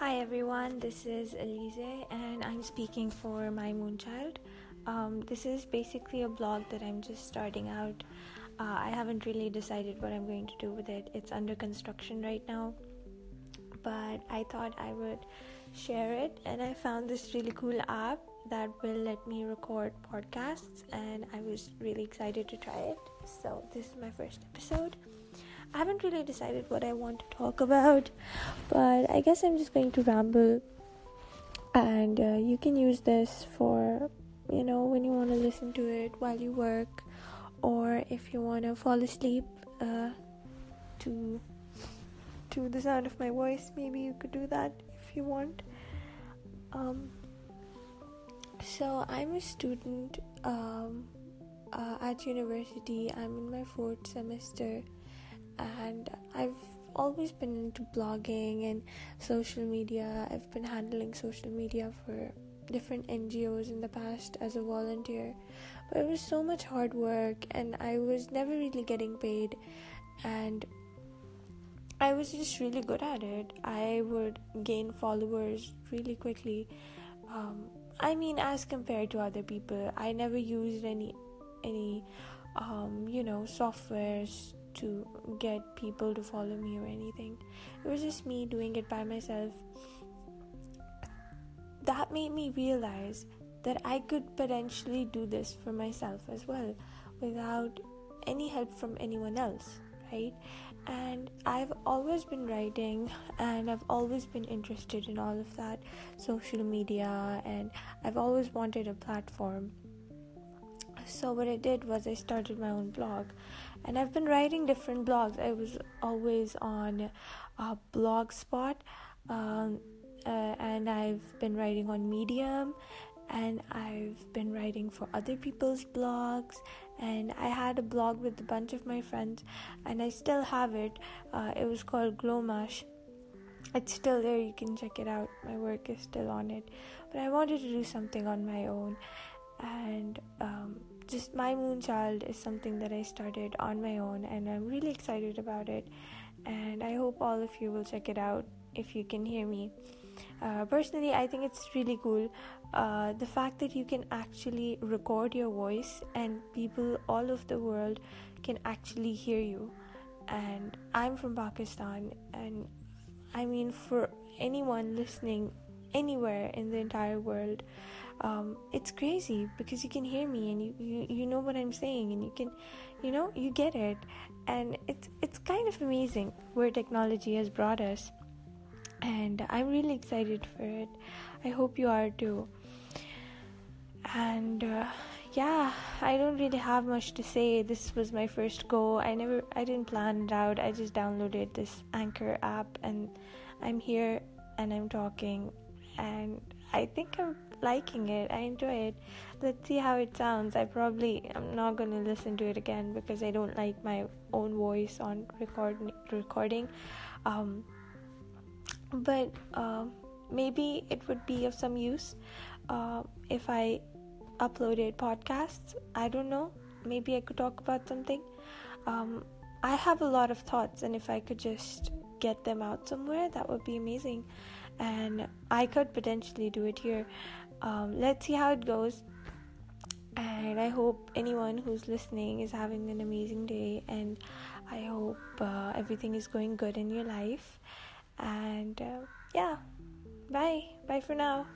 Hi everyone, this is Elise and I'm speaking for My Moonchild. Um, this is basically a blog that I'm just starting out. Uh, I haven't really decided what I'm going to do with it, it's under construction right now. But I thought I would share it, and I found this really cool app that will let me record podcasts, and I was really excited to try it. So, this is my first episode. I haven't really decided what I want to talk about, but I guess I'm just going to ramble. And uh, you can use this for, you know, when you want to listen to it while you work, or if you want to fall asleep uh, to to the sound of my voice. Maybe you could do that if you want. Um, so I'm a student um, uh, at university. I'm in my fourth semester and I've always been into blogging and social media. I've been handling social media for different NGOs in the past as a volunteer, but it was so much hard work, and I was never really getting paid, and I was just really good at it. I would gain followers really quickly. Um, I mean, as compared to other people, I never used any any um, you know softwares to get people to follow me or anything. It was just me doing it by myself. That made me realize that I could potentially do this for myself as well without any help from anyone else, right? And I've always been writing and I've always been interested in all of that social media, and I've always wanted a platform so what I did was I started my own blog, and I've been writing different blogs. I was always on uh, Blogspot, um, uh, and I've been writing on Medium, and I've been writing for other people's blogs. And I had a blog with a bunch of my friends, and I still have it. Uh, it was called Glowmash. It's still there, you can check it out. My work is still on it. But I wanted to do something on my own, and um, just my moonchild is something that I started on my own, and I'm really excited about it. And I hope all of you will check it out if you can hear me. Uh, personally, I think it's really cool. Uh, the fact that you can actually record your voice and people all over the world can actually hear you. And I'm from Pakistan, and I mean, for anyone listening anywhere in the entire world, um, it's crazy because you can hear me and you, you you know what I'm saying and you can you know you get it. And it's it's kind of amazing where technology has brought us. And I'm really excited for it. I hope you are too. And uh, yeah I don't really have much to say. This was my first go. I never I didn't plan it out. I just downloaded this anchor app and I'm here and I'm talking and I think I'm liking it. I enjoy it. Let's see how it sounds. I probably am not going to listen to it again because I don't like my own voice on record recording. Um, but uh, maybe it would be of some use uh, if I uploaded podcasts. I don't know. Maybe I could talk about something. Um, I have a lot of thoughts, and if I could just get them out somewhere, that would be amazing. And I could potentially do it here. Um, let's see how it goes. And i hope anyone who's listening is having an amazing day. And i hope uh, everything is going good in your life. And uh, yeah. Bye. Bye for now